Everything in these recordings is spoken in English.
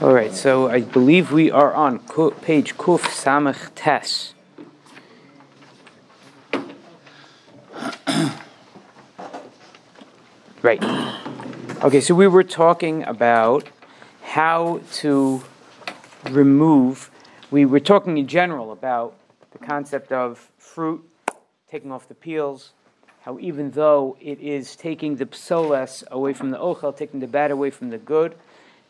All right, so I believe we are on page Kuf Samach Tes. Right. Okay, so we were talking about how to remove, we were talking in general about the concept of fruit, taking off the peels, how even though it is taking the psoles away from the ochel, taking the bad away from the good,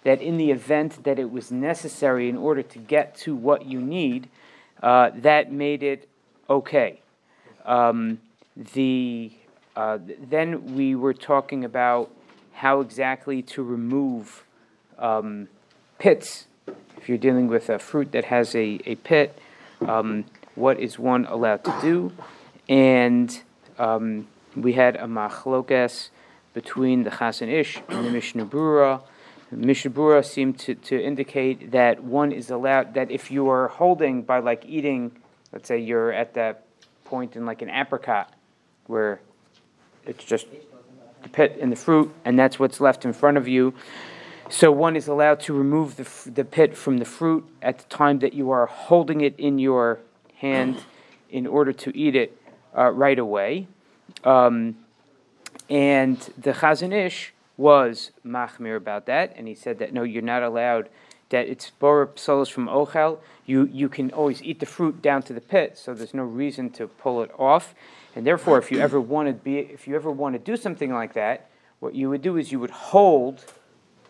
that in the event that it was necessary in order to get to what you need, uh, that made it okay. Um, the uh, then we were talking about how exactly to remove um, pits. If you're dealing with a fruit that has a, a pit, um, what is one allowed to do? And um, we had a machlokes between the Chazon Ish and the Mishnah Brura. Mishnah Brura seemed to, to indicate that one is allowed, that if you are holding by like eating, let's say you're at that point in like an apricot where it's just the pit and the fruit, and that's what's left in front of you. So one is allowed to remove the, the pit from the fruit at the time that you are holding it in your hand in order to eat it uh, right away. Um, and the Chazon Ish was machmir about that, and he said that no, you're not allowed. That it's bor psolos from ochel. You you can always eat the fruit down to the pit, so there's no reason to pull it off. And therefore, if you ever want to be, if you ever want to do something like that, what you would do is you would hold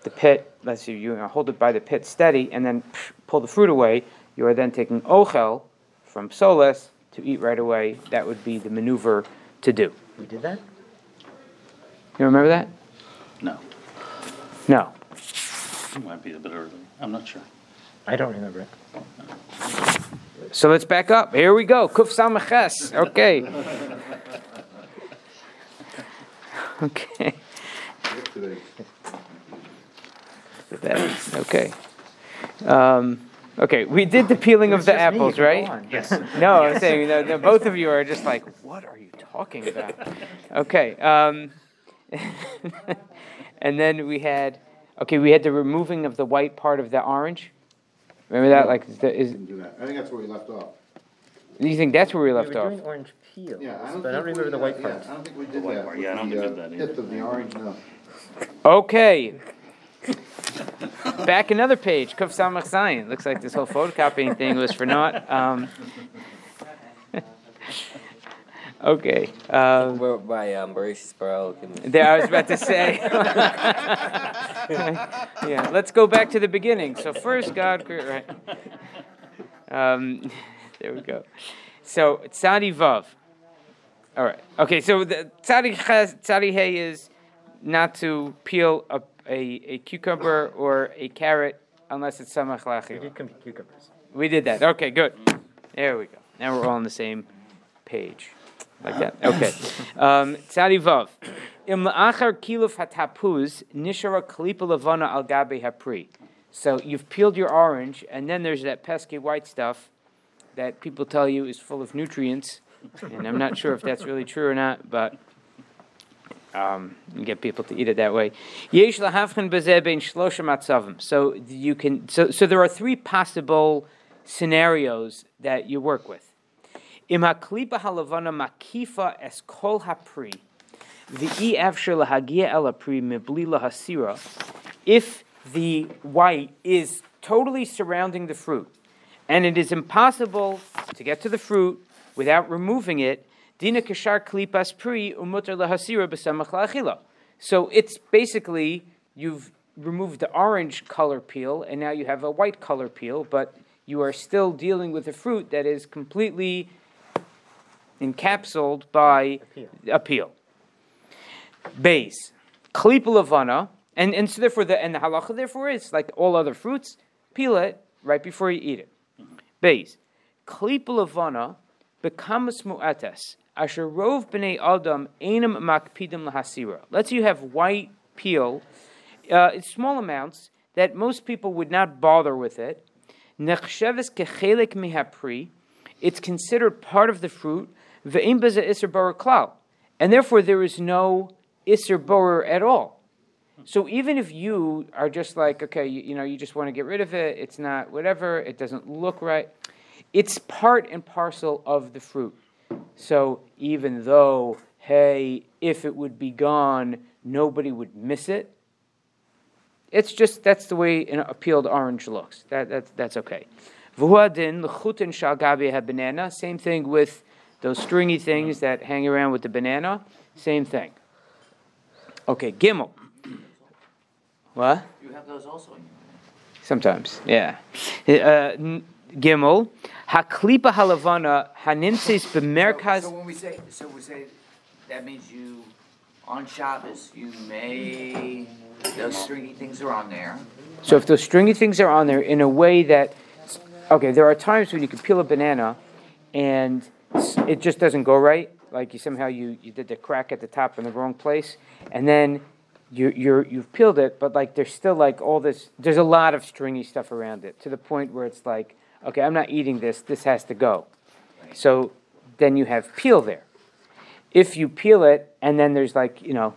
the pit. Let's say you hold it by the pit steady, and then pull the fruit away. You are then taking ochel from solas to eat right away. That would be the maneuver to do. We did that. You remember that? No, No. it might be a bit early. I'm not sure. I don't remember it. So let's back up. Here we go. Kuf Samaches. Okay. Okay. Okay. Um, okay, we did the peeling of the apples, right? Yes. No, I'm saying no, no, both of you are just like, what are you talking about? Okay. Um, and then we had, okay, we had the removing of the white part of the orange. Remember that? Like, the, is, do that. I think that's where we left off. you think that's where we We left off? doing orange peel, Yeah, I don't but I don't think we, remember the uh, white yeah, part. I don't think we did the white that. part, with yeah, I don't the, think we uh, did that either. Pith of the orange, no. Okay. Back another page. Kuf Samach Zayin. Looks like this whole photocopying thing was for naught. Um, okay. Um, We're by um, Bereshit bara. there, I was about to say. yeah, let's go back to the beginning. So first, God, cre- right? Um, there we go. So Tzadi Vav. All right. Okay. So the Tzadi Ches- Tzadi Hay is not to peel a, a, a cucumber or a carrot unless it's samach We did cum- cucumbers. We did that. Okay, good. There we go. Now we're all on the same page. Like that. Okay. Um, Tzadi Vav. Im la'achar kiluf hatapuz nishara kalipa levana al gabe hapri. So you've peeled your orange, and then there's that pesky white stuff that people tell you is full of nutrients. And I'm not sure if that's really true or not, but um, you get people to eat it that way. Yesh. So you can. So so there are three possible scenarios that you work with. Im haklipa halavana makifa es kol hapri, v'i afshir lahagia el hapri mibli lahasira. If the white is totally surrounding the fruit, and it is impossible to get to the fruit without removing it, dina kashar klipas pri umutar lahasira b'samach la'achila. So it's basically you've removed the orange color peel, and now you have a white color peel, but you are still dealing with a fruit that is completely encapsulated by appeal. a peel. Base. Klipa lavana, and, and so therefore the and the halacha therefore is like all other fruits, peel it right before you eat it. Base. Klipa lavana bekamas mu'atas. Asher rov b'nei adam enam makpidim lahasira. Let's say you have white peel, uh, it's small amounts that most people would not bother with it. Nechsheves kechelek mihapri. It's considered part of the fruit. Ve'im beza iser. And therefore there is no iser borer at all. So even if you are just like, okay, you, you know, you just want to get rid of it, it's not whatever, it doesn't look right, it's part and parcel of the fruit. So even though, hey, if it would be gone, nobody would miss it. It's just that's the way an a peeled orange looks. That, that that's okay. V'huadin l'chutin shal gabi banana. Same thing with those stringy things that hang around with the banana. Same thing. Okay, gimel. What? You have those also in Sometimes, yeah. Uh, Gimel, haklipa halavana hanimtses So, b'merkaz. so when we say, so we say, that means you, on Shabbos, you may, those stringy things are on there. So if those stringy things are on there in a way that, okay, there are times when you can peel a banana and it just doesn't go right. Like you somehow you, you did the crack at the top in the wrong place, and then you you're you've peeled it, but like there's still like all this. There's a lot of stringy stuff around it to the point where it's like, okay, I'm not eating this. This has to go. So then you have peel there. If you peel it and then there's like you know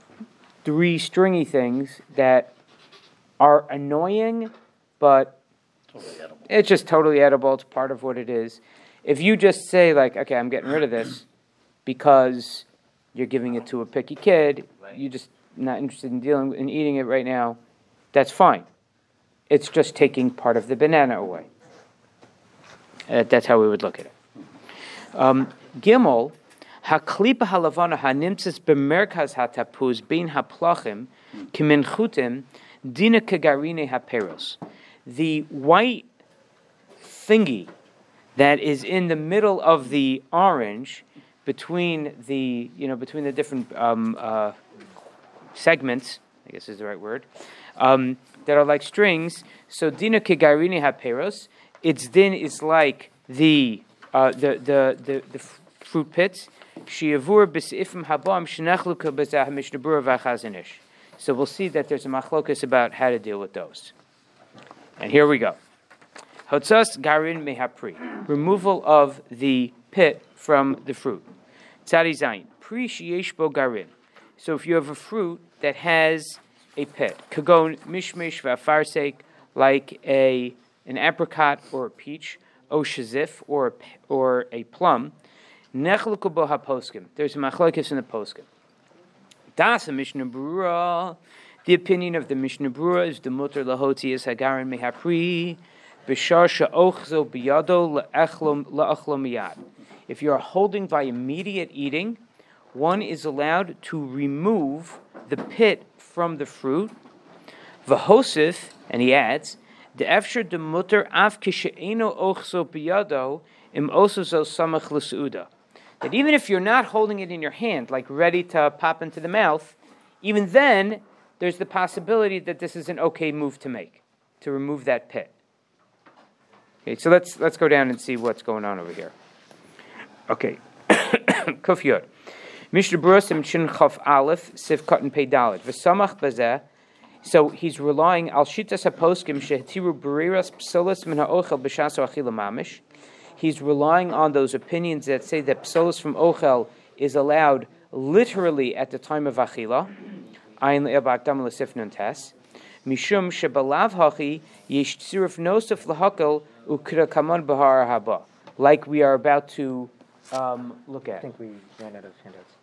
three stringy things that are annoying, but Totally it's just totally edible. It's part of what it is. If you just say like, okay, I'm getting rid of this because you're giving it to a picky kid, you're just not interested in dealing in eating it right now, that's fine. It's just taking part of the banana away. Uh, that's how we would look at it. Um, Gimel, haklipa halavana hanimtzes b'merkaz hatapuz bin haplachim kimin chutim dina kegarine haperos. The white thingy that is in the middle of the orange between the you know between the different um, uh, segments I guess is the right word um, that are like strings. So dina kegarini haperos its din is like the uh, the, the the the fruit pits. Shiavur b'seifim habam shenechluka b'zah mishnabura v'achazinish so we'll see that there's a machlokus about how to deal with those. And here we go Hotzas garin mehapri, removal of the pit from the fruit. Tzadi zayin, pri sheyeshbo garin. So if you have a fruit that has a pit, kagon mishmish v'afarsek, like a an apricot or a peach, o shazif or a, or a plum, nechluku bo haposkim. There's a machlokes in the poskim. Das a Mishnah Brura. The opinion of the Mishnah Brura is the mutter lahoti is hagarin mehapri. If you are holding by immediate eating, one is allowed to remove the pit from the fruit. V'hosif, and he adds, the efsher de mutter av biyado im. That even if you're not holding it in your hand, like ready to pop into the mouth, even then, there's the possibility that this is an okay move to make, to remove that pit. Okay, so let's let's go down and see what's going on over here. Okay, Kuf Yod. Mishnah Brusim Shin Chaf Aleph Sif Katan Pei Dalet V'Samach Bazeh. So he's relying al shitas haposkim shehtiru beriras psolas min ha'ochel b'shaso achila mamish. He's relying on those opinions that say that psolas from ochel is allowed literally at the time of achila. Ayin le'ebak dam l'sif nun tes. Mishum shebalav hachi yesh tziruf nosef lahakel ukra kaman bahar haba. Like we are about to um, look at. I think we ran out of handouts.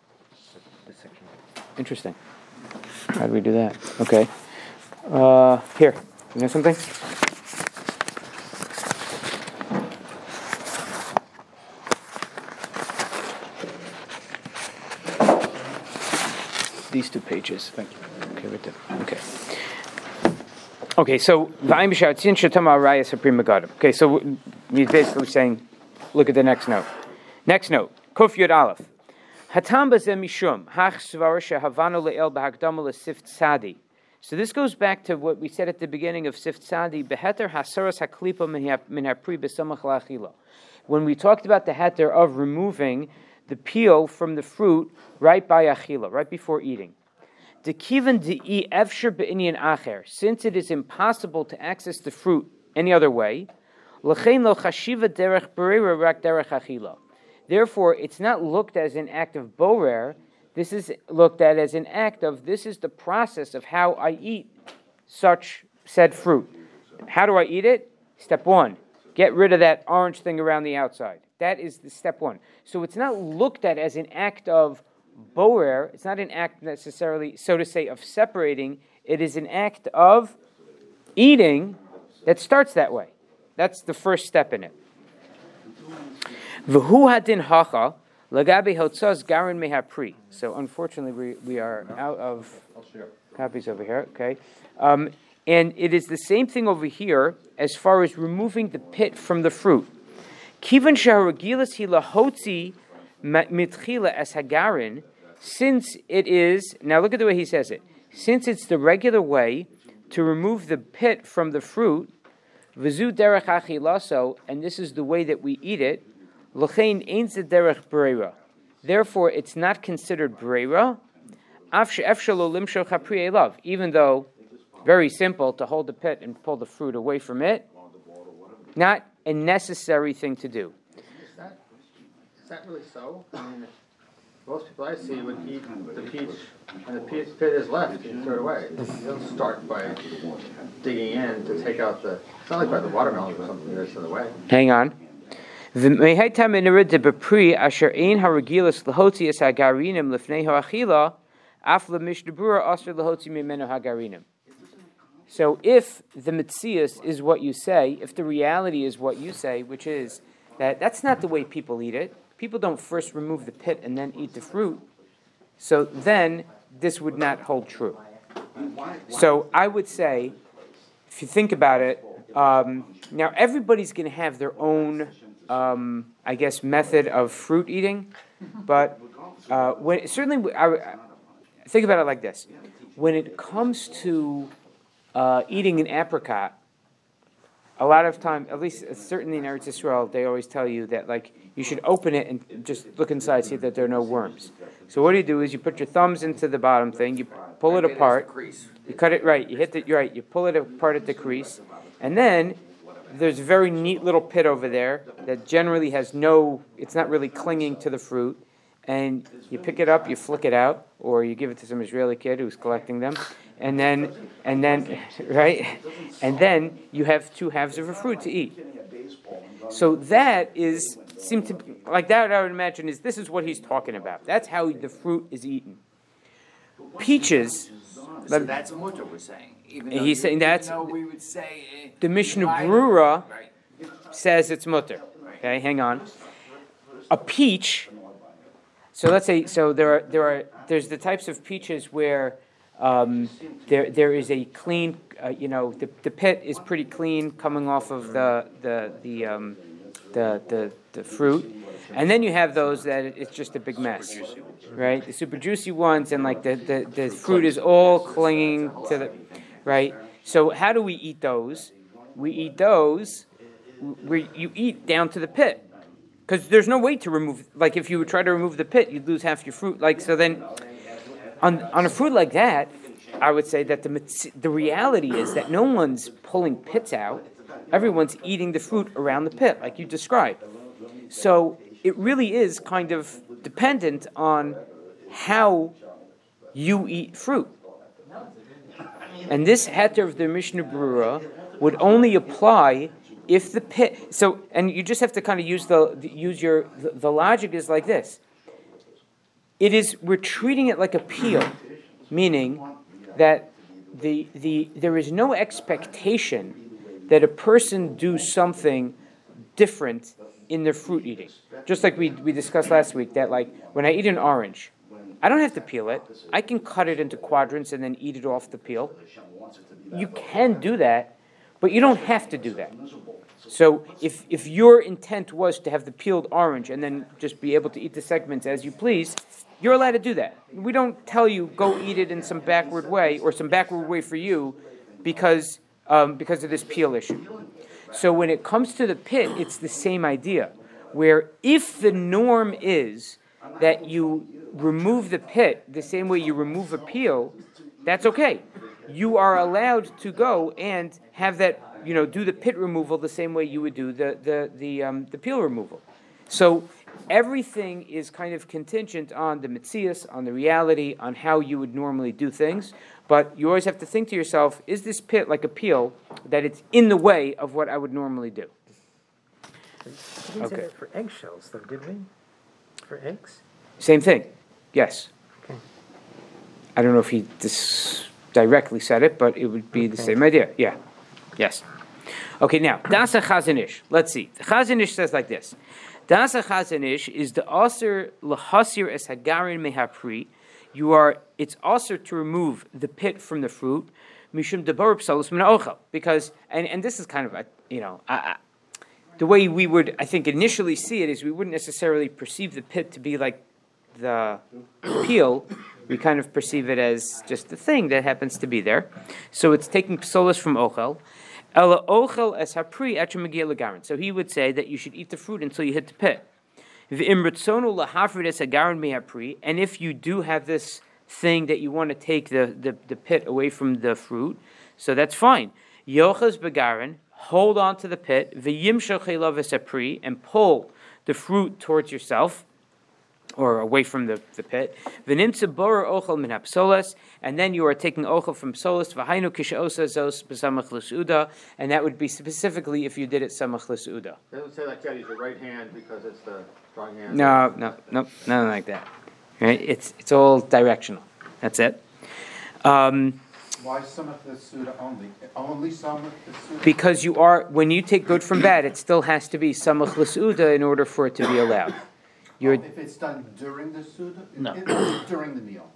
for This section. Interesting. How do we do that? Okay. Uh, here, you know something? These two pages. Thank you. Okay, right there. Okay. Okay, so V'ayim b'shatzin shetama araya supreme magadim. Okay, so he's basically saying, look at the next note. Next note, Kuf Yud Aleph. Hatam bazeh mishum hach svara shehavanu le'el b'hakdama le'sift sadi. So this goes back to what we said at the beginning of Sift Sadi, beheter hasaras haklipa min ha- min hapri b'samach la'achila. When we talked about the heter of removing the peel from the fruit right by achila, right before eating. Since it is impossible to access the fruit any other way. Therefore, it's not looked as an act of borer This is looked at as an act of this is the process of how I eat such said fruit. How do I eat it? Step one, get rid of that orange thing around the outside. That is the step one. So it's not looked at as an act of boer. It's not an act necessarily, so to say, of separating. It is an act of eating that starts that way. That's the first step in it. V'hu hadin hacha lagabi hotzaz garin mehapri. So unfortunately, we, we are out of copies over here. Okay, um, and it is the same thing over here as far as removing the pit from the fruit. Kivan shaharagilas hi lahotzi mitchila as hagarin. Since it is now, look at the way he says it. Since it's the regular way to remove the pit from the fruit, v'zu derech achilaso, and this is the way that we eat it. L'chein ein derech breira. Therefore, it's not considered breira. Even though very simple to hold the pit and pull the fruit away from it, not a necessary thing to do. Is that really so? I mean, most people I see would eat the peach, and the peach pit is left, you throw it away. You don't start by digging in to take out the, it's not like by the watermelon or something that's in the way. Hang on. So if the mitzias is what you say, if the reality is what you say, which is that that's not the way people eat it, people don't first remove the pit and then eat the fruit, so then this would not hold true. So I would say, if you think about it, um, now everybody's going to have their own, um, I guess, method of fruit eating, but uh, when certainly I, I think about it like this: when it comes to uh, eating an apricot, a lot of time, at least certainly in Eretz Israel, they always tell you that like you should open it and just look inside, see that there are no worms. So what do you do is you put your thumbs into the bottom thing, you pull it Maybe there's a apart, you cut it right, you hit the you're right, you pull it apart at the crease, and then there's a very neat little pit over there that generally has no, it's not really clinging to the fruit, and you pick it up, you flick it out, or you give it to some Israeli kid who's collecting them, and then and then right, and then you have two halves of a fruit to eat. So that is seem to be, like that. I would imagine is this is what he's talking about. That's how the fruit is eaten. Peaches. So that's mutter we're saying. Even He's saying that's- we would say. eh, The Mishnah Brura says it's mutter. Okay, hang on. A peach. So let's say so there are there are there's the types of peaches where um, there there is a clean uh, you know the, the pit is pretty clean coming off of the the the um, the, the the fruit, and then you have those that it's just a big mess, right? The super juicy ones and like the, the, the fruit is all clinging to the right. So how do we eat those? We eat those where you eat down to the pit because there's no way to remove like if you would try to remove the pit you'd lose half your fruit like so then on on a fruit like that i would say that the the reality is that no one's pulling pits out. Everyone's eating the fruit around the pit like you described. So it really is kind of dependent on how you eat fruit. And this heter of the Mishnah Brura would only apply if the pit. So, and you just have to kind of use the use your the, the logic is like this. It is we're treating it like a peel, meaning that the the there is no expectation that a person do something different in their fruit eating. Just like we we discussed last week that like when I eat an orange, I don't have to peel it. I can cut it into quadrants and then eat it off the peel. You can do that, but you don't have to do that. So if, if your intent was to have the peeled orange and then just be able to eat the segments as you please, you're allowed to do that. We don't tell you go eat it in some backward way or some backward way for you because, um, because of this peel issue. So when it comes to the pit, it's the same idea, where if the norm is that you remove the pit the same way you remove a peel, that's okay. You are allowed to go and have that, you know, do the pit removal the same way you would do the the the um, the peel removal. So everything is kind of contingent on the mitzias, on the reality, on how you would normally do things. But you always have to think to yourself, is this pit like a peel that it's in the way of what I would normally do? We Okay. that for eggshells, though, did we? For eggs? Same thing, yes. Okay. I don't know if he dis- directly said it, but it would be the same idea, yeah, yes. Okay, now, Dasa Chazanish, let's see. Chazanish says like this. Dasa Chazanish is the Aser lahasir es hagarin mehapri. You are, it's also to remove the pit from the fruit, mishum debar psalus ochel. Because, and, and this is kind of a, you know, I, I, the way we would, I think, initially see it is we wouldn't necessarily perceive the pit to be like the peel. We kind of perceive it as just a thing that happens to be there. So it's taking psolas from ochel. Ela ochel es hapri legarin. So he would say that you should eat the fruit until you hit the pit. And if you do have this thing that you want to take the, the, the pit away from the fruit, so that's fine. Yochas begarin, hold on to the pit, v'yimshach and pull the fruit towards yourself or away from the, the pit. V'nimtze borer ochel min hapsolas, and then you are taking ochel from solas. V'hainu kishaosa zos b'samach l'suda, and that would be specifically if you did it samach l'suda. It doesn't say like, yeah, use your right hand because it's the strong hand. No, no, no, nothing like that. Right? It's it's all directional. That's it. Um, Why some of the Suda only? Only some of the Suda? because you are when you take good from bad, it still has to be samach l'suda in order for it to be allowed. You're If it's done during the Suda? No. During the meal?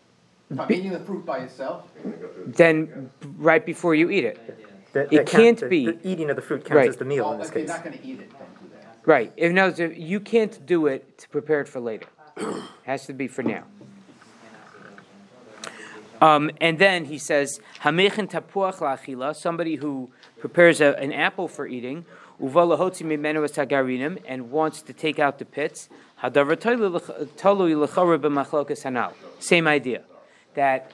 If I'm eating the fruit by itself? then right before you eat it. The- It that count- can't the- be. The eating of the fruit counts Right. as the meal Well, in this if you're case. not gonna eat it, don't do that. Right. If no, so you can't do it to prepare it for later. Has to be for now. Um, and then he says, "Hamechin tapuach la'achila," somebody who prepares a, an apple for eating, uva lahotzi mimenu es hagarinim, and wants to take out the pits. Hadavar talui l'chara b'machlokas hanal. Same idea. That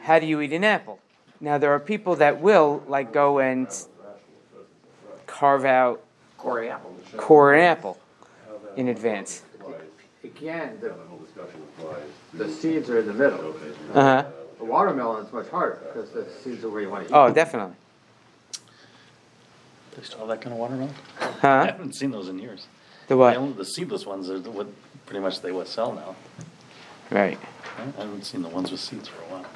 how do you eat an apple? Now there are people that will like go and carve out Corey apple. core an apple in advance. Again, the, the seeds are in the middle. Uh huh. The watermelon is much harder because the seeds are where you want to eat. Oh, definitely. They still have that kind of watermelon? Huh? I haven't seen those in years. The what? only- The seedless ones are the- what, pretty much they what sell now. Right. I haven't seen the ones with seeds for a while.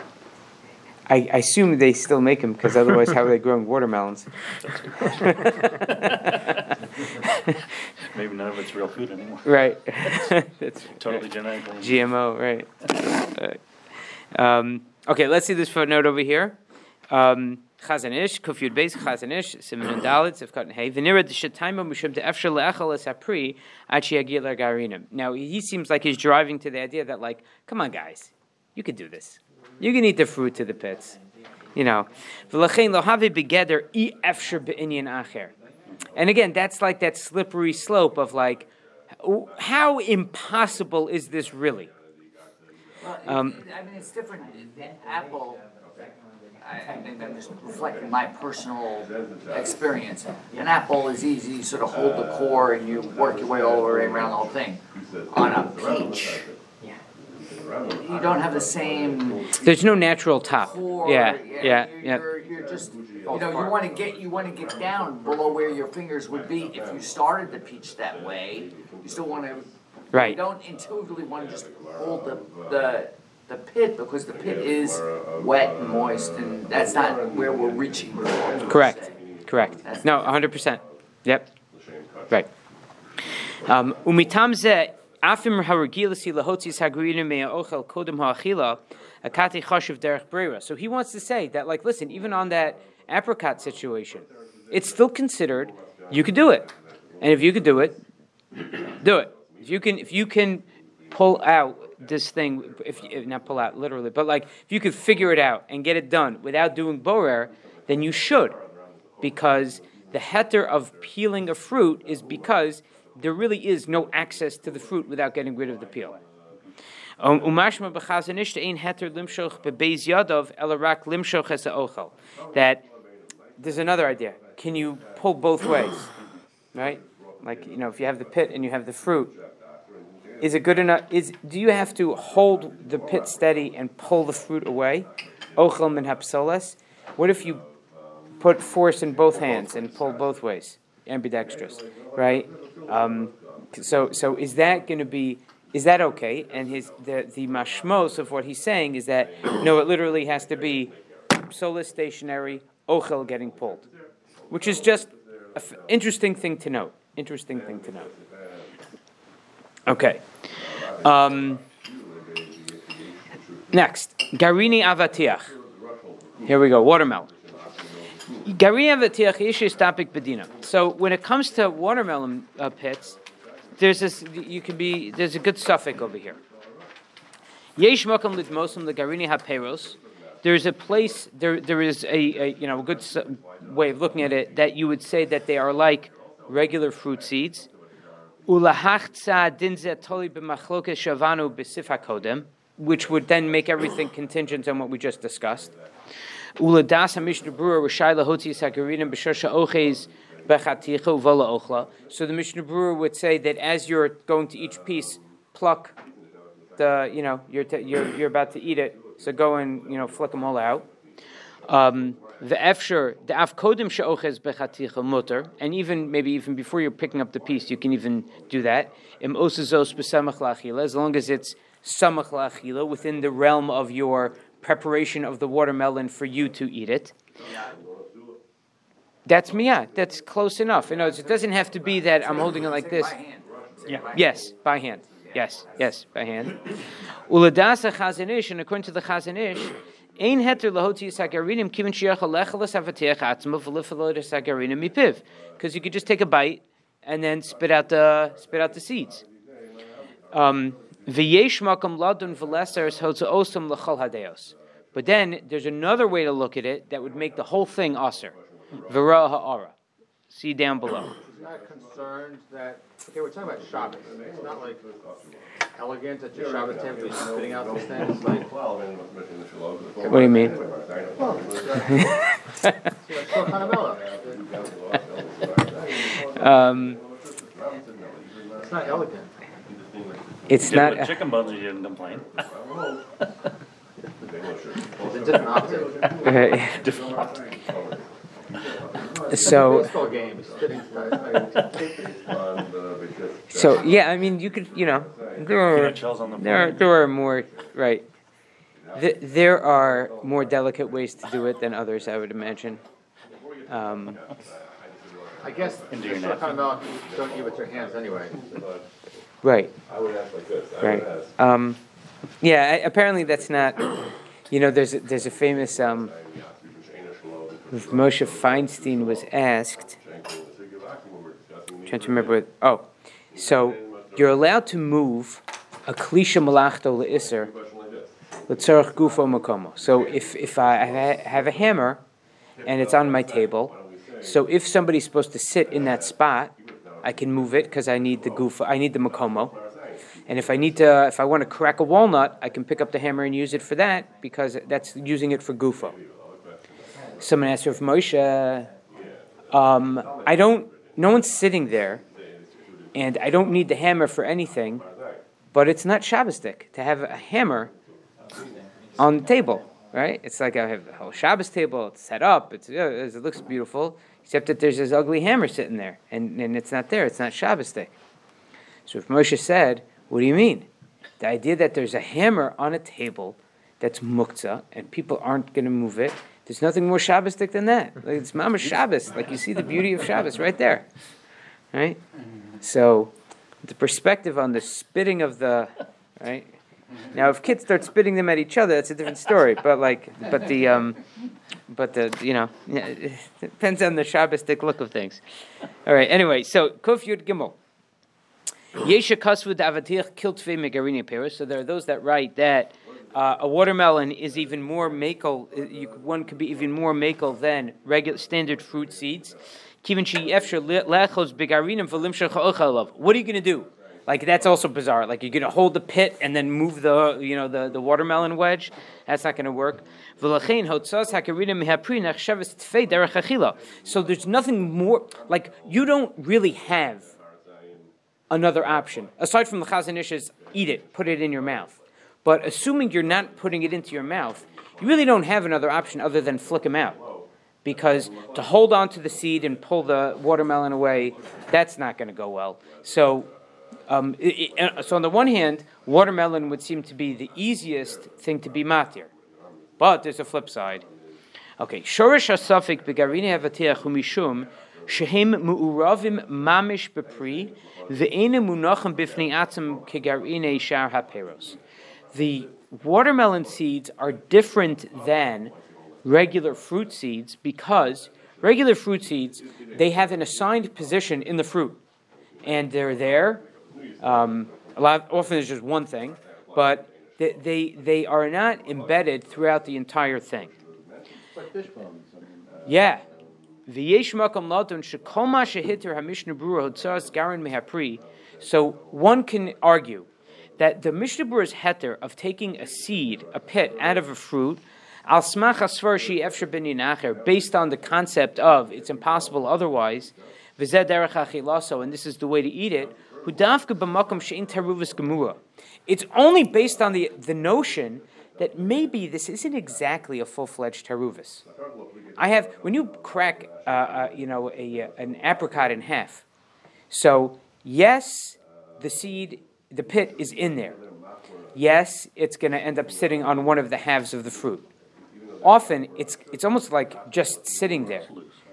I, I assume they still make them because otherwise, how are they growing watermelons? Maybe none of it's real food anymore. right. That's Totally genetically. GMO. Right. Right. Um, okay. Let's see this footnote over here. Um, Chazanish, Kufyud Beis, Chazanish, Simon Dalit, Sivkot and Hey, Venira de Shetaima Mushim de Efshel Le'echel Es Hapri, Achi Agil Garinim. Now, he seems like he's driving to the idea that, like, come on, guys, you can do this. You can eat the fruit to the pits. You know. V'lachein lo have begeder i efsher be'inyan acher. And again, that's like that slippery slope of like, how impossible is this really? Well, Um, I mean, it's different. Apple, I, I think I'm just reflecting my personal experience. An apple is easy, you sort of hold the core and you work your way all the way around the whole thing. On a peach, you don't have the same There's no natural top. core. Yeah, yeah, you're, yeah. You're, you're just, you know, you wanna get, you wanna get down below where your fingers would be. If you started the peach that way, you still wanna Right. You don't intuitively want to just hold the, the, the pit because the pit is wet and moist and that's not where we're reaching. Correct. Correct. No, 100%. Yep. Right. Um, Umitam ze afim haragilasi lahotzis hagrinim mea ochel kodem ha'achila akati chashiv derech brera. So he wants to say that, like, listen, even on that apricot situation, it's still considered you could do it, and if you could do it, do it. If you can, if you can pull out this thing, if, if not pull out literally, but like if you could figure it out and get it done without doing borer, then you should, because the heter of peeling a fruit is because there really is no access to the fruit without getting rid of the peel. Um. That there's another idea. Can you pull both ways? Right? Like, you know, if you have the pit and you have the fruit, is it good enough? Is do you have to hold the pit steady and pull the fruit away? Ochel min hapsoles. What if you put force in both hands and pull both ways, ambidextrous, right? Um, so so is that going to be? Is that okay? And his the the mashmos of what he's saying is that no, it literally has to be solus stationary, ochel getting pulled, which is just an interesting thing to note. Interesting thing to note. Okay. Um, next, Garini Avatiach. Here we go, watermelon. Garini Avatiach Ishish topic Bedina. So when it comes to watermelon uh, pits, there's this, you can be, there's a good suffix over here. Yesh makam litmosim the Garini HaPeros. There's a place, there, there is a, a, you know, a good way of looking at it that you would say that they are like regular fruit seeds. Which would then make everything contingent on what we just discussed. So the Mishnah Brura would say that as you're going to each piece, pluck the, you know, you're, t- you're, you're about to eat it, so go and, you know, flick them all out. Um, the efsher, the afkodim she'oches bechaticha mutter, and even maybe even before you're picking up the piece, you can even do that. Im osazos b'samach as long as it's samach lachila within the realm of your preparation of the watermelon for you to eat it. That's miyat. That's close enough. In other words, it doesn't have to be that I'm holding it like this. Yeah. Yes, by hand. Yes, yes, by hand. Uladasa chazanish, and according to the chazanish, ein heter shiach mipiv, because you could just take a bite and then spit out the spit out the seeds. Um, ladun hadeos. But then there's another way to look at it that would make the whole thing aser. Ha'ara. See down below. Not concerned that, okay, we're talking about. It's not like elegant at your Shabbos table, you're spitting out these things, like, What do you mean? it's like so Um, It's not elegant. it's not. with chicken bones, you didn't complain. It's a different optic. so Baseball game, so yeah. I mean, you could you know there are Peanut shells on the there are, there are more right. Th- there are more delicate ways to do it than others, I would imagine. Um, I guess, Into your just for napkin. Hanamela, you don't eat with your hands anyway. right. I would ask like this. Right. Um, yeah. I, apparently, that's not. You know, there's a, there's a famous. Um, Moshe Feinstein was asked. trying to remember. What, oh, so you're allowed to move a klisha malachto leisser letzarach gufo makomo. So if if I have a hammer and it's on my table, so if somebody's supposed to sit in that spot, I can move it because I need the gufo. I need the makomo. And if I need to, if I want to crack a walnut, I can pick up the hammer and use it for that because that's using it for gufo. Someone asked Rav Moshe, um, I don't, no one's sitting there, and I don't need the hammer for anything, but it's not Shabbosdik to have a hammer on the table, right? It's like I have the whole Shabbos table, it's set up, it's, it looks beautiful, except that there's this ugly hammer sitting there, and, and it's not there, it's not Shabbosdik. So if Moshe said, what do you mean? The idea that there's a hammer on a table that's muktzah, and people aren't going to move it, there's nothing more Shabbosdik than that. Like, it's Mama Shabbos. Like you see the beauty of Shabbos right there. Right? So the perspective on the spitting of the right? Now if kids start spitting them at each other, that's a different story. But like but the um but the you know it depends on the Shabbosdik look of things. All right, anyway, so Kuf Yud Gimel. Yesha Kasvud Avatich Kiltve Megarini Paris. So there are those that write that uh, a watermelon is even more makel. One could be even more makel than regular standard fruit seeds. What are you going to do? Like that's also bizarre. Like you're going to hold the pit and then move the you know the, the watermelon wedge. That's not going to work. So there's nothing more. Like you don't really have another option. Aside from the Chazanish's eat it, put it in your mouth. But assuming you're not putting it into your mouth, you really don't have another option other than flick them out. Because to hold on to the seed and pull the watermelon away, that's not going to go well. So, um, i- i- uh, so on the one hand, watermelon would seem to be the easiest thing to be matir. But there's a flip side. Okay, shorish asafik begarini avatiach umishum shehem mu'uravim mamish bepri ve'ena munachim bifnei atzim kegarine shar haperos. The watermelon seeds are different than regular fruit seeds because regular fruit seeds they have an assigned position in the fruit, and they're there. Um, a lot often there's just one thing, but they, they they are not embedded throughout the entire thing. Yeah. So one can argue that the Mishnah Berurah's heter of taking a seed, a pit, out of a fruit, al smach ben yinacher, based on the concept of it's impossible otherwise, v'zeh derech achilaso, and this is the way to eat it, she'in gemura. It's only based on the, the notion that maybe this isn't exactly a full-fledged teruvus. I have when you crack, uh, uh, you know, a, uh, an apricot in half. So yes, the seed, the pit is in there. Yes, it's going to end up sitting on one of the halves of the fruit. Often, it's it's almost like just sitting there.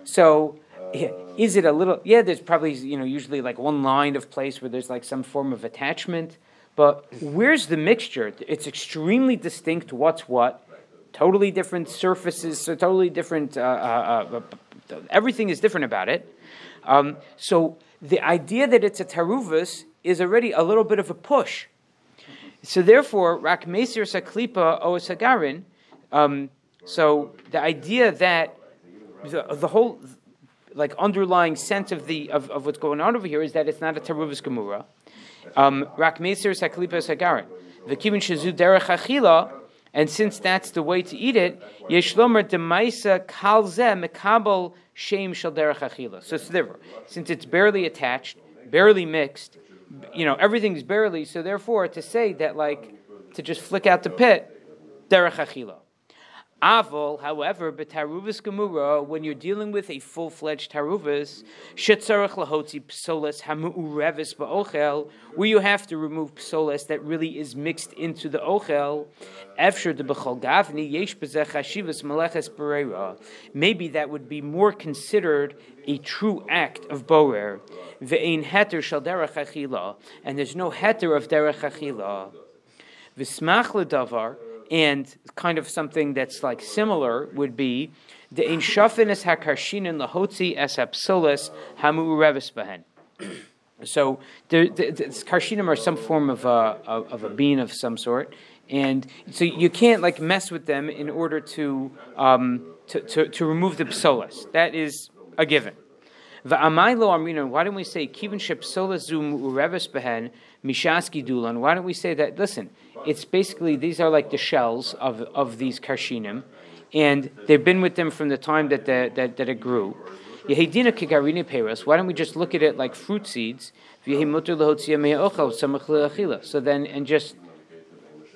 So, is it a little? Yeah, there's probably you know usually like one line of place where there's like some form of attachment. But where's the mixture? It's extremely distinct. What's what? Totally different surfaces. So totally different. Uh, uh, uh, everything is different about it. Um, so the idea that it's a taruvus is already a little bit of a push. So therefore, rak mesir saklipa o sagarin. Um, so the idea that the, the whole like underlying sense of the of, of what's going on over here is that it's not a taruvus gemura. Um, rak mesir saklipa sagarin. V'kivin shazu derech achila. And since that's the way to eat it, yeshlomer demaisa kalze mekabel shem shel derech achila. So sliver, since it's barely attached, barely mixed, you know, everything's barely. So therefore, to say that like to just flick out the pit, derech achila. Avol, however, b'taruvus gemura, when you're dealing with a full-fledged taruvus, shetzarach lahotzi psoles hamu'urevis ba'ochel, where you have to remove psoles that really is mixed into the ochel, efsher de b'chol gavni yesh b'zeh chashivas meleches bereira. Maybe that would be more considered a true act of borer. Ve'ein heter shal derech achila, and there's no heter of derech achila. V'smach ledavar, and kind of something that's like similar would be the in shafinis hakarshinan lahotzi es apsolis hamu revis behen. So the, the, the karshinim are some form of a, of, a bean of some sort, and so you can't like mess with them in order to um, to, to, to remove the psolas. That is a given. Why don't we say kivin shep psolas zum urevis behen mishaski dulan? Why don't we say that? Listen, it's basically these are like the shells of, of these karshinim, and they've been with them from the time that the, that, that it grew. Why don't we just look at it like fruit seeds? So then, and just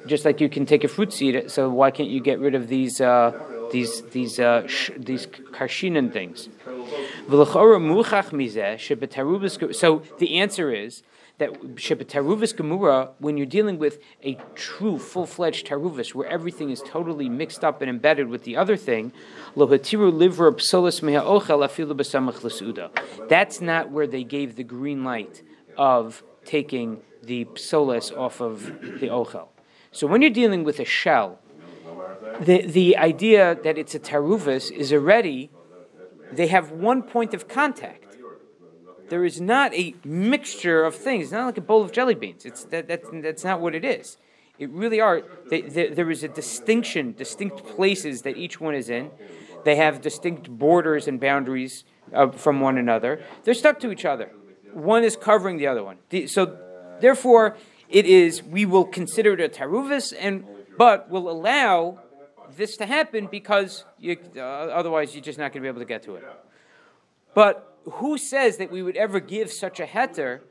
just like you can take a fruit seed, so why can't you get rid of these uh, these these uh, sh- these karshinan things? So the answer is that Shebetaruvus Gemura, when you're dealing with a true full-fledged taruvus, where everything is totally mixed up and embedded with the other thing. That's not where they gave the green light of taking the psolis off of the ochel. So when you're dealing with a shell, the, the idea that it's a taruvus is already, they have one point of contact there is not a mixture of things. It's not like a bowl of jelly beans. It's that, that that's not what it is. It really are. They, they, there is a distinction, distinct places that each one is in. They have distinct borders and boundaries uh, from one another. They're stuck to each other. One is covering the other one. The, so, therefore, it is. We will consider it a taruvis, and but will allow this to happen because you, uh, otherwise you're just not going to be able to get to it. But who says that we would ever give such a heter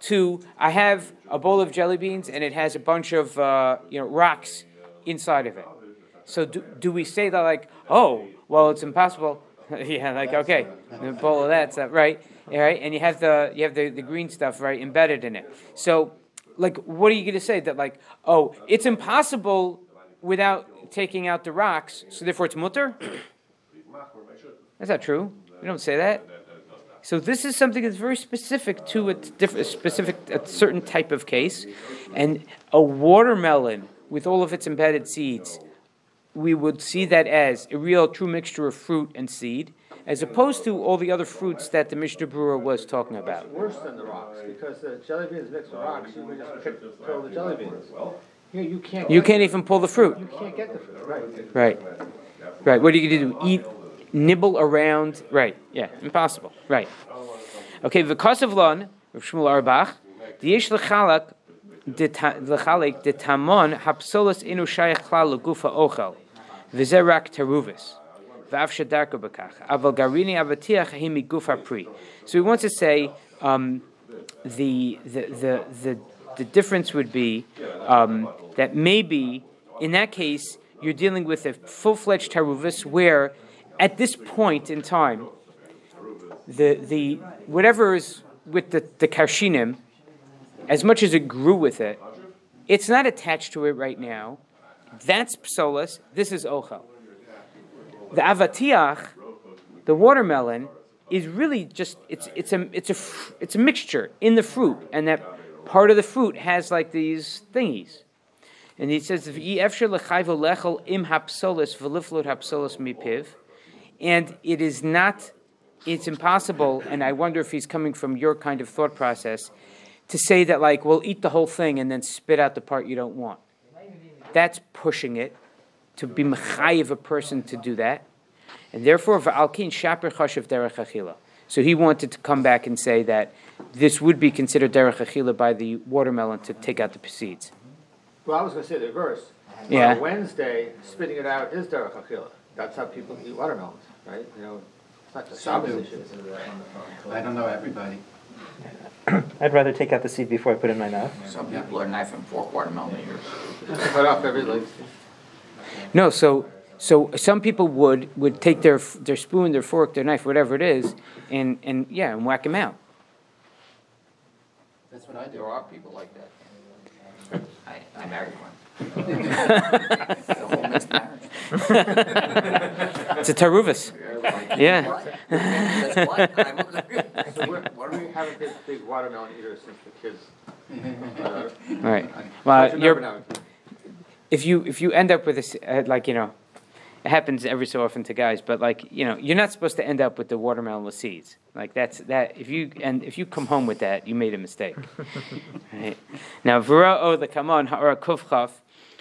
to I have a bowl of jelly beans and it has a bunch of uh, you know rocks inside of it. So do, do we say that like oh well it's impossible? yeah, like okay, a bowl of that stuff, right? All right, and you have the you have the, the green stuff right embedded in it. So like what are you going to say that like oh it's impossible without taking out the rocks, so therefore it's mutter? That's not true. We don't say that. So this is something that's very specific to a different, specific, a certain type of case, and a watermelon with all of its embedded seeds, we would see that as a real true mixture of fruit and seed, as opposed to all the other fruits that the Mishnah Berurah was talking about. Worse than the rocks, because the jelly beans mixed with rocks, you would just pick, pull the jelly beans. Here, you can't. You can't even pull the fruit. You can't get the fruit, right. Right. Right. What are you going to do? Eat, nibble around? Right. Yeah. Impossible. Right. Okay. Of lon, Rav Shmuel Arbach, the yesh lechalak lechalek de tamon hapsolas inu shayach klal legufa ochel v'zerak teruvis. V'av shedarko bekach. Aval garini avatiach himi gufa pri. So he wants to say um, the, the, the, the, the difference would be um, that maybe in that case you're dealing with a full-fledged taruvis where at this point in time the, the whatever is with the, the karshinim as much as it grew with it it's not attached to it right now that's psolus. this is ochel the avatiach the watermelon is really just it's it's a it's a it's a mixture in the fruit, and that part of the fruit has like these thingies. And he says, "V'yi efshar l'chayvo im hapsolis v'liflot hapsolis mipiv," and it is not, it's impossible. And I wonder if he's coming from your kind of thought process to say that like, well, eat the whole thing and then spit out the part you don't want. That's pushing it to be mechayiv a person to do that. And therefore, va'alkin shaper chashav derech achila. So he wanted to come back and say that this would be considered derech achila by the watermelon to take out the seeds. Well, I was gonna say the reverse. Yeah. On Wednesday, spitting it out is derech achila. That's how people eat watermelons, right? You know, it's not just Some Shabbos do. issue. I don't know everybody. I'd rather take out the seed before I put it in my mouth. Some people are knife and fork watermelon eaters. Cut off every, like, No, so so some people would would take their f- their spoon, their fork, their knife, whatever it is, and and yeah, and whack them out. That's what I do. There are people like that. I, I married one. The whole mixed marriage. It's a taruvis. Yeah. That's what, I was- so why don't we have big, big watermelon eaters since the kids? uh, All right. Well, you you're, if you if you end up with this, uh, like you know, it happens every so often to guys, but like you know, you're not supposed to end up with the watermelon with seeds. Like that's that. If you and if you come home with that, you made a mistake. right. Now, o the kamon ha'ara kufchaf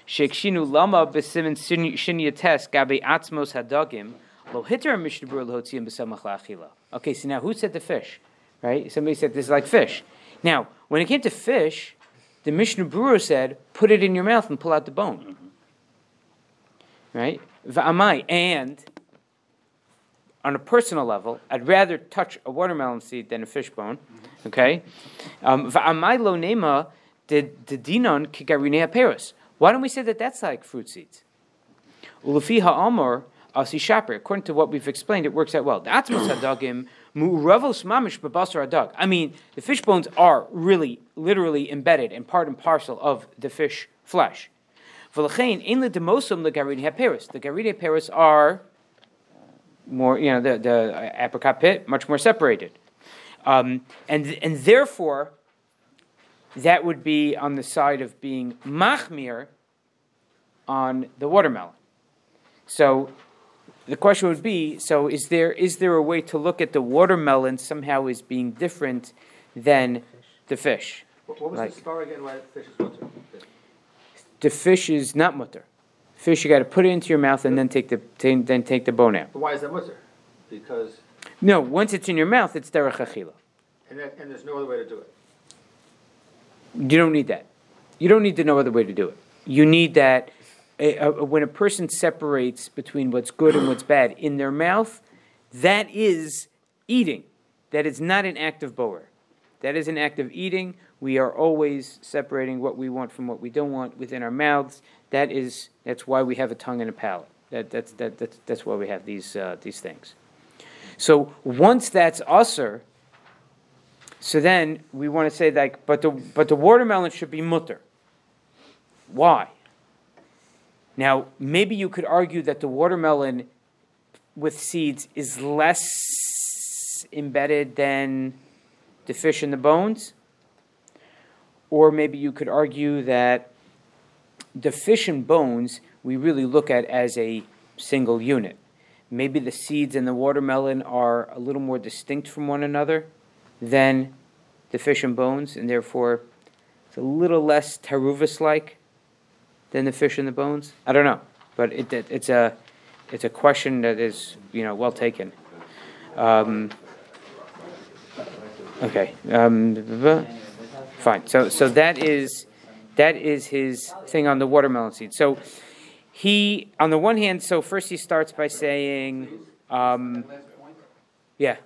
shekshinu lama b'simin shinyates gabe atzmos hadagim lo hitter mishnebur lehotziim b'samach la'achila. Okay, so now who said the fish? Right? Somebody said this is like fish. Now, when it came to fish, the Mishnah Berurah said, put it in your mouth and pull out the bone. Right? Va'amai, and on a personal level, I'd rather touch a watermelon seed than a fish bone. Okay? Um, Va'amai lo nema de dinon kigarinea peros. Why don't we say that that's like fruit seeds? Ulufi ha'amor asi shaper. According to what we've explained, it works out well. The atzmos hadagim mu'ravos mamish bebasar hadag. I mean, the fish bones are really, literally embedded and part and parcel of the fish flesh. V'lachein in the demosum the garini haperos. The garini haperos are more, you know, the, the apricot pit, much more separated. Um, and, and therefore, that would be on the side of being machmir on the watermelon. So the question would be, so is there, is there a way to look at the watermelon somehow as being different than the fish? What what was Like- the story again, why the fish is mutter? The fish is not mutter. Fish, you got to put it into your mouth and then take the, then take the bone out. But why is that mutter? Because, No, once it's in your mouth, it's derech achila. and that, and there's no other way to do it. You don't need that. You don't need to know other way to do it. You need that uh, uh, when a person separates between what's good and what's bad in their mouth, that is eating. That is not an act of borer. That is an act of eating We are always separating what we want from what we don't want within our mouths. That is, that's why we have a tongue and a palate. That, that's, that, that's, that's why we have these, uh, these things. So once that's usser, so then we want to say like, but the, but the watermelon should be mutter. Why? Now, maybe you could argue that the watermelon with seeds is less embedded than the fish in the bones. Or maybe you could argue that the fish and bones we really look at as a single unit. Maybe the seeds and the watermelon are a little more distinct from one another than the fish and bones, and therefore it's a little less taruvus like than the fish and the bones. I don't know, but it, it, it's a it's a question that is you know well taken. Um, okay, um, fine. So so that is that is his thing on the watermelon seed. So he on the one hand, so first he starts by saying, um, yeah.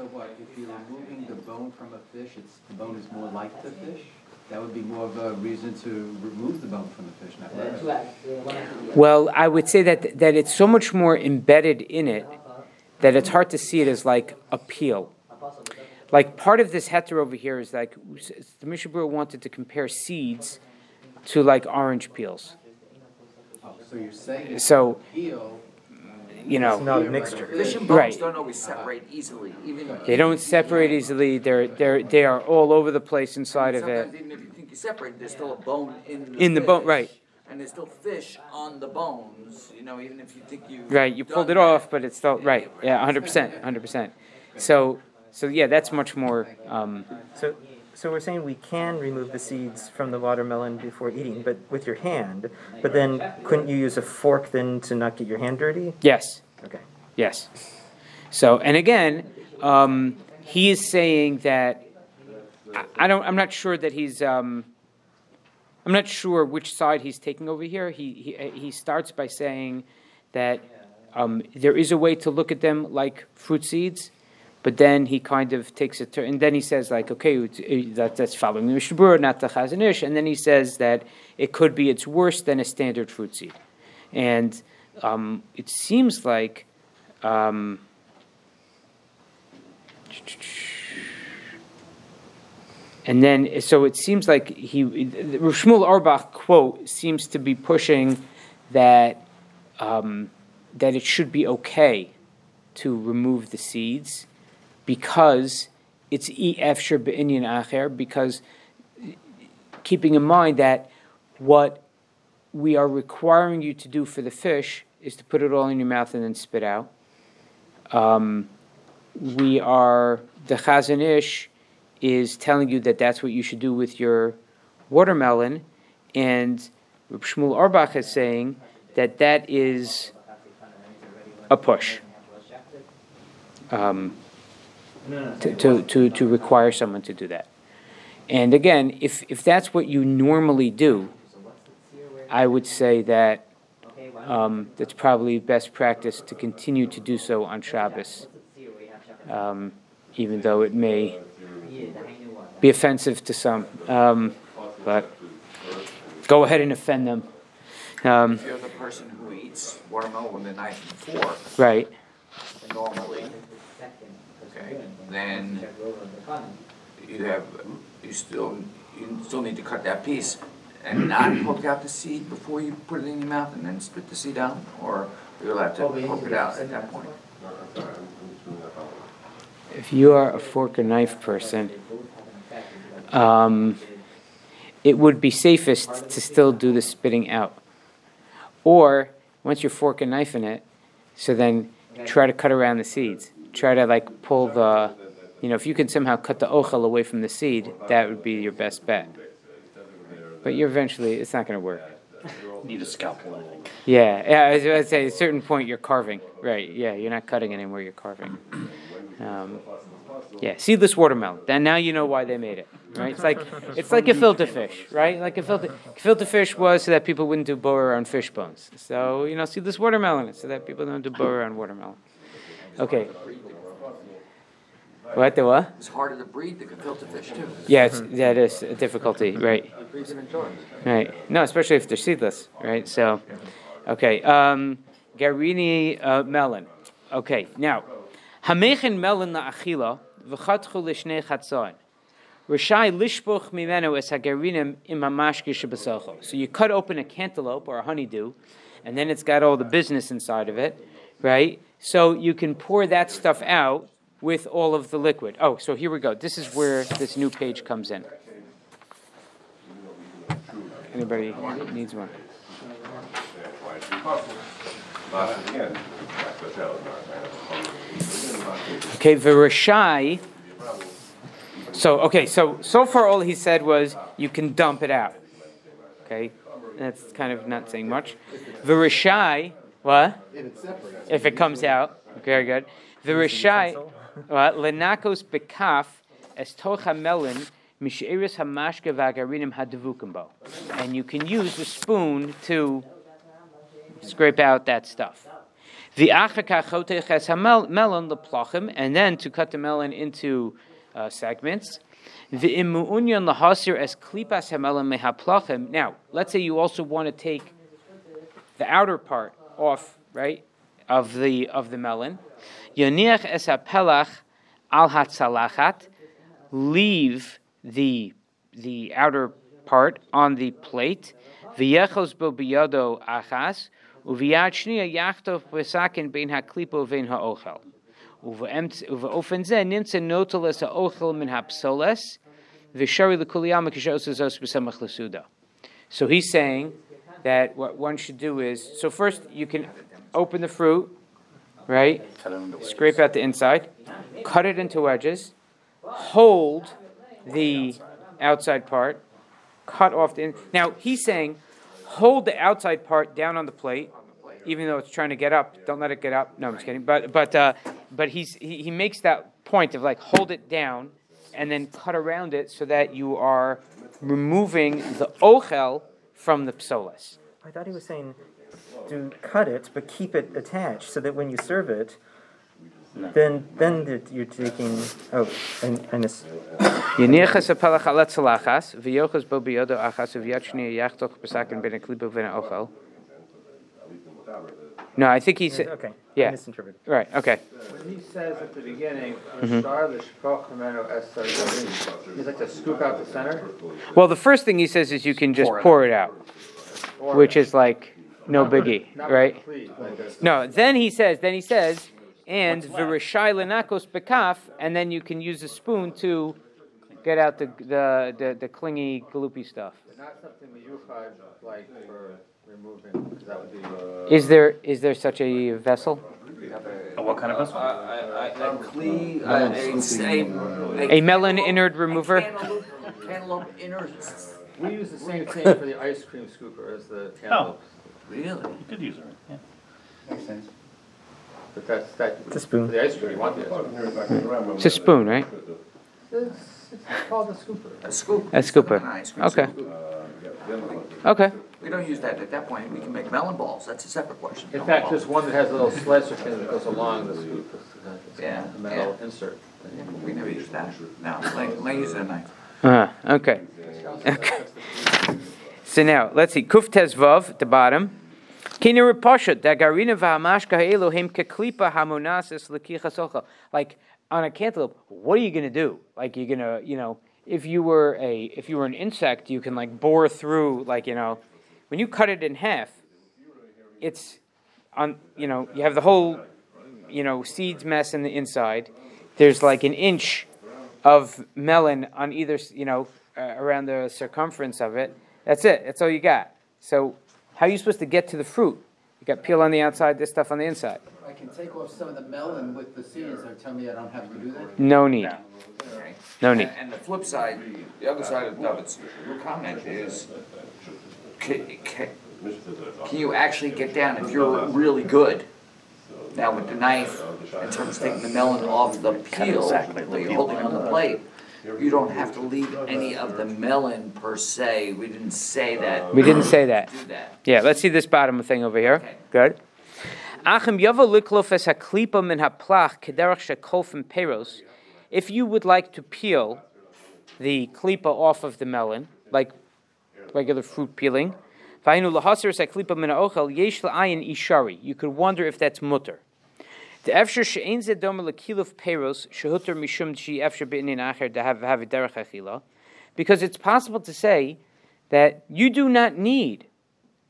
So what, if you're removing the bone from a fish, it's, the bone is more like the fish? That would be more of a reason to remove the bone from the fish, not right? Well, I would say that that it's so much more embedded in it that it's hard to see it as like a peel. Like part of this heter over here is like the Mishnah Berurah wanted to compare seeds to like orange peels. Oh, so you're saying it's So peel, you It's know not a mixture. Fish and Right. don't always separate easily, even. they don't separate easily. They're they're they are all over the place inside of Sometimes it. even if you think you separate, there's still a bone in the In the bone, right. And there's still fish on the bones, you know, even if you think you. Right, you pulled it off, but it's still right. Yeah, hundred percent, hundred percent. So so yeah, that's much more. Um, So, so we're saying we can remove the seeds from the watermelon before eating, but with your hand. But then, couldn't you use a fork then to not get your hand dirty? yes. Okay. Yes. So, and again, um, he is saying that I, I don't. I'm not sure that he's. Um, I'm not sure which side he's taking over here. He he he starts by saying that um, there is a way to look at them like fruit seeds, but then he kind of takes a turn, and then he says like, okay, uh, that, that's following the Mishnah not the Chazon Ish, and then he says that it could be it's worse than a standard fruit seed, and um, it seems like. Um, and then, so it seems like he, the Shmuel Arbach quote seems to be pushing that um, that it should be okay to remove the seeds because it's ef shir be'inyan acher because keeping in mind that what we are requiring you to do for the fish is to put it all in your mouth and then spit out. Um, we are the Chazon Ish is telling you that that's what you should do with your watermelon, and Shmuel Arbach is saying that that is a push um, to, to, to, to require someone to do that. And again, if, if that's what you normally do, I would say that um, that's probably best practice to continue to do so on Shabbos, um, even though it may be offensive to some. Um, but go ahead and offend them. Um, If you're the person who eats watermelon with a knife and fork right. normally, okay, then you have, you still, you still need to cut that piece and not poke out the seed before you put it in your mouth and then spit the seed out, or you're allowed to poke it out at that point. If you are a fork and knife person, um, it would be safest to still do the spitting out. Or once you're fork and knife in it, so then try to cut around the seeds. Try to like pull the, you know, if you can somehow cut the ochel away from the seed, that would be your best bet. But you're eventually, it's not going to work. Need a scalpel, I think. Yeah, yeah. I was going to say, at a certain point, you're carving. Right. Yeah, you're not cutting anymore. You're carving. Um, yeah, seedless watermelon. Then now you know why they made it. Right. It's like it's like a gefilte fish. Right. Like a filter gefilte fish was so that people wouldn't do borer on fish bones. So you know, seedless watermelon so that people don't do borer on watermelon. Okay. What the what? It's harder to breed the gefilte fish too. Yeah, it's, that is a difficulty, right? He breeds them in Jordan. Right. No, especially if they're seedless, right? So, okay. Um, Garini uh, melon. Okay. Now, Hamechen melon la'achila v'chatchu l'shnei chatzoin. Rishai lishbuch mimenu es hagarinim im hamashki shebesocho. So you cut open a cantaloupe or a honeydew, and then it's got all the business inside of it, right? So you can pour that stuff out with all of the liquid. Oh, so here we go. This is where this new page comes in. Anybody needs one? Okay, Verashai. So, okay, so so far all he said was you can dump it out. Okay, that's kind of not saying much. Verashai, what? If it comes out, very good. Verashai, what? Lenakos bekaf es tocha melon misheris hamashke vagarinim hadavukimbo, and you can use a spoon to scrape out that stuff. The Achaka Hhotecha melon leplachim, and then to cut the melon into uh, segments. The imuunyan lahasir as klipas hamelon mehaplachim. Now, let's say you also want to take the outer part off, right, of the of the melon. Yoniach es pelach al hatzalachat. Leave the the outer part on the plate. V'yechos bo biyado achas. Uviyad yachtov besakin bein haklipo vein ha'ochel. L'kuliyama kishosazos b'samach l'suda. So he's saying that what one should do is, so first you can open the fruit, right? Scrape out the inside, cut it into wedges, hold the outside part, cut off the in- Now he's saying hold the outside part down on the plate, even though it's trying to get up. Don't let it get up. No, I'm just kidding. But but uh, but he's he, he makes that point of like hold it down and then cut around it so that you are removing the ochel from the psolas. I thought he was saying to cut it, but keep it attached so that when you serve it, then then you're taking. Oh, and, and it's, Yeniachas apelach alat salachas, v'yochas bo biyodo achas, v'yad shniya yachtoch b'sakin ben ochel. No, I think he said, okay. I yeah. misinterpreted. right, okay. When he says at the beginning, Mm-hmm. "Shtar l'shpoch hamenu es sargarim," he's like to scoop out the center. Well, the first thing he says is you can just Pour it pour it out, or- which is like no not biggie, not right? the cleave, like. No, then he says, then he says, and v'rishai lenakos bekaf, and then you can use a spoon to get out the the the, the clingy gloopy stuff. Not something that you find like for removing, because that would be. uh, Is there is there such a vessel? Oh, What kind of vessel? A cleave, a, a, A melon innard remover? Cantaloupe, cantaloupe innards. We use the same thing for the ice cream scooper as the cantaloupe, Really? You could use it, yeah. Makes sense. but that's, that, It's a for spoon. the ice cream, you want the ice cream. It's a spoon, right? It's, it's called a scooper. A scoop. A scooper. An ice cream Okay. scoop. Okay. We don't use that at that point, we can make melon balls, that's a separate question. In fact, there's one that has a little slicer pin that goes along the scoop. It's, Yeah, a metal yeah. insert. We never use that, no, let, let use a knife. Uh, okay. Okay. So now let's see. Kuf tezvav at the bottom. Kina repasha dagarina v'hamashka ha'elohim keklipa hamonasis lekichas ochel. Like on a cantaloupe, what are you gonna do? Like you're gonna, you know, if you were a if you were an insect, you can like bore through. Like you know, when you cut it in half, it's on. You know, you have the whole, you know, seeds mess in the inside. There's like an inch of melon on either, you know, uh, around the circumference of it. That's it. That's all you got. So, how are you supposed to get to the fruit? You got peel on the outside, this stuff on the inside. I can take off some of the melon with the seeds, or tell me I don't have to do that? No need. Okay. No need. And, and the flip side, the other side of David's comment is, can, can, can you actually get down if you're really good? Now with the knife, in terms of taking the melon off the peel exactly that the you're peel. holding on the plate, you don't have to leave any of the melon per se, we didn't say that. We didn't say that. Do that. Yeah, let's see this bottom thing over here. Okay. Good. Achim yavo liklof es haklipa min haplach kederach shekolfim peros if you would like to peel the klipa off of the melon, like regular fruit peeling, you could wonder if that's mutter. The efsher she'ein ze domer lekiluf peros shehuter mishum shi efsher be'inin acher to have have derech achila, because it's possible to say that you do not need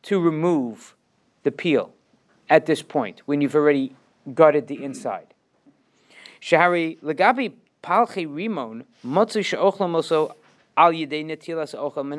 to remove the peel at this point when you've already gutted the inside. Shahari legabi palchi rimon motzu she'ochlam also al yedei netilas ochel min.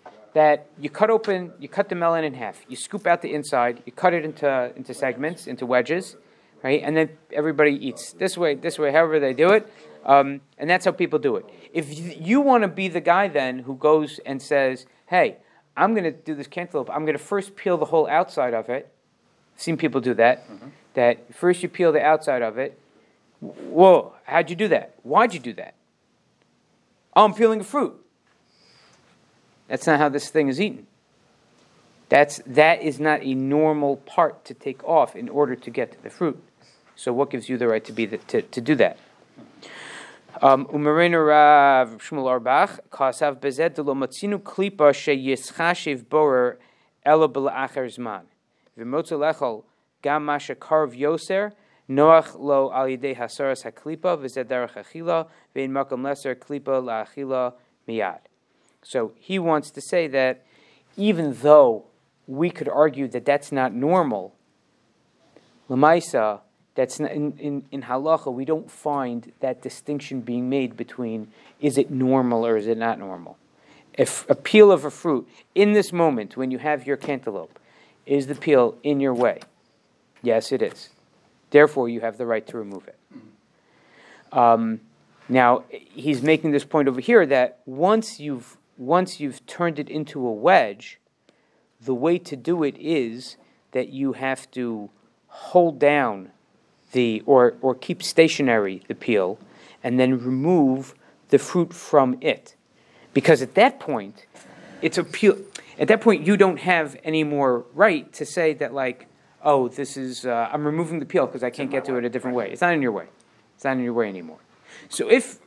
that you cut open, you cut the melon in half, you scoop out the inside, you cut it into, into segments, into wedges, right? And then everybody eats this way, this way, however they do it. Um, and that's how people do it. If you, you want to be the guy then who goes and says, hey, I'm going to do this cantaloupe, I'm going to first peel the whole outside of it. I've seen people do that. Mm-hmm. That first you peel the outside of it. Whoa, how'd you do that? Why'd you do that? Oh, I'm peeling a fruit. That's not how this thing is eaten. That's, that is not a normal part to take off in order to get to the fruit. So what gives you the right to be the, to, to do that? Um, Umarina Rav Shmuel Arbach Kasav Bezed lo matzinu klipa she yischashiv borer elo b'la'acher zman v'motzu lechol gam masha karv yoser noach lo al yidei hasaras haklipa v'zed derech achila v'in makam leser klipa la'achila miyad. So he wants to say that even though we could argue that that's not normal, Lamaisa, that's not, in, in, in halacha, we don't find that distinction being made between is it normal or is it not normal. If a peel of a fruit, in this moment when you have your cantaloupe, is the peel in your way? Yes, it is. Therefore, you have the right to remove it. Um, now, he's making this point over here that once you've once you've turned it into a wedge, the way to do it is that you have to hold down the or or keep stationary the peel and then remove the fruit from it. Because at that point, it's a peel at that point you don't have any more right to say that like, oh, this is uh, I'm removing the peel because I can't get to it a different way. It's not in your way. It's not in your way anymore. So if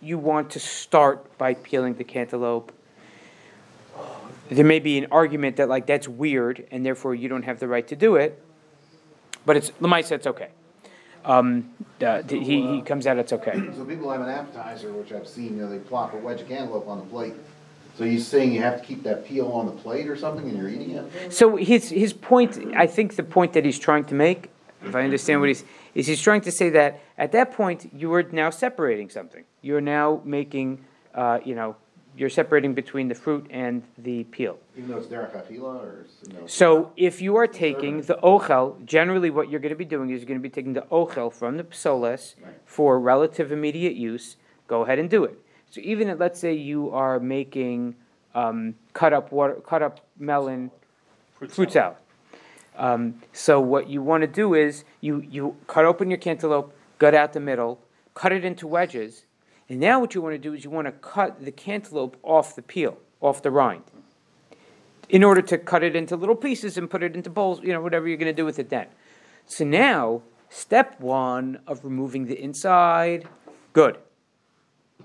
you want to start by peeling the cantaloupe there may be an argument that like that's weird and therefore you don't have the right to do it. But it's Lemai said it's okay. Um, uh, he, he comes out it's okay. So people have an appetizer, which I've seen, you know, they plop a wedge of cantaloupe on the plate. So he's saying you have to keep that peel on the plate or something and you're eating it? So his his point, I think the point that he's trying to make, if I understand what he's is he's trying to say that at that point you are now separating something. You're now making, uh, you know, you're separating between the fruit and the peel. Even though it's derech achila or? no? So if you are taking the ochel, generally what you're going to be doing is you're going to be taking the ochel from the psoles Right. for relative immediate use. Go ahead and do it. So even if, let's say you are making um, cut up water, cut up melon fruit salad. Um, so what you want to do is you you cut open your cantaloupe, gut out the middle, cut it into wedges, and now what you want to do is you want to cut the cantaloupe off the peel, off the rind, in order to cut it into little pieces and put it into bowls, you know, whatever you're going to do with it then. So now, step one of removing the inside, good.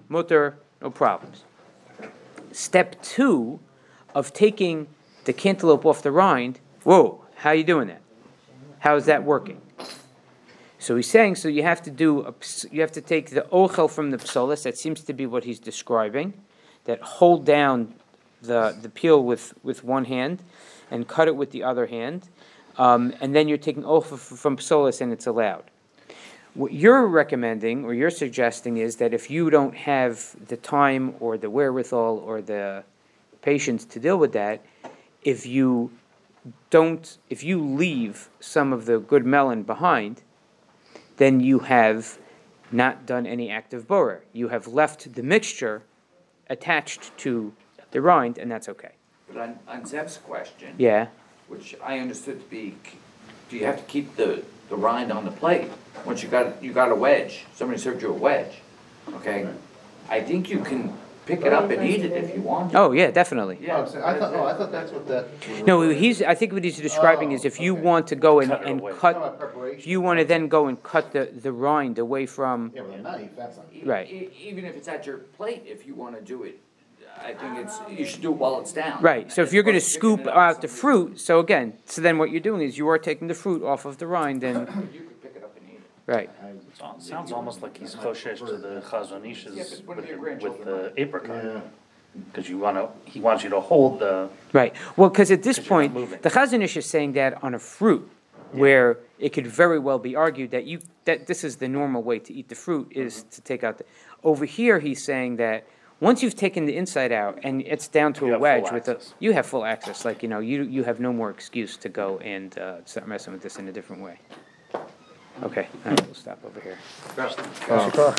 Mutter, no problems. Step two of taking the cantaloupe off the rind, whoa, how are you doing that? How is that working? So he's saying, so you have to do, a, you have to take the ochel from the psolis. That seems to be what he's describing. That hold down the the peel with with one hand, and cut it with the other hand, um, and then you're taking ochel from psolis, and it's allowed. What you're recommending or you're suggesting is that if you don't have the time or the wherewithal or the patience to deal with that, if you don't, if you leave some of the good melon behind then you have not done any active borer. You have left the mixture attached to the rind, and that's okay. But on, on Zeb's question, Yeah, which I understood to be, do you have to keep the, the rind on the plate? Once you got, you got a wedge, somebody served you a wedge, okay? I think you can pick it up and eat it if you want. to. oh, yeah, definitely. Oh, I'm saying- I thought, oh, I thought that's what that. No, he's, I think what he's describing is oh, if you Oh, okay. want to go and, Cut it and away. Talking cut, preparation. if you wanna then go and cut the, the rind away from, Yeah, with a knife, that's not. E- Right. e- Even if it's at your plate, if you wanna do it, I think it's, you should do it while it's down. right, so if you're gonna As opposed to picking scoop it up out the somebody's- fruit, so again, so then what you're doing is you are taking the fruit off of the rind and, You could pick it up and eat it. Right, So- Sounds almost like he's closest to the Chazon Ish's Yeah, but one of with your the, with grandchildren the apricot. Yeah. Cause you wanna, he wants you to hold the, right. Well, cause at this 'Cause you're not point, moving. the Chazon Ish is saying that on a fruit, where it could very well be argued that you, that this is the normal way to eat the fruit, is Mm-hmm. to take out the, over here, he's saying that once you've taken the inside out and it's down to You a have full wedge with a, access. you have full access, like, you know, you, you have no more excuse to go and, uh, start messing with this in a different way. Okay, all right, we'll stop over here. Shikar.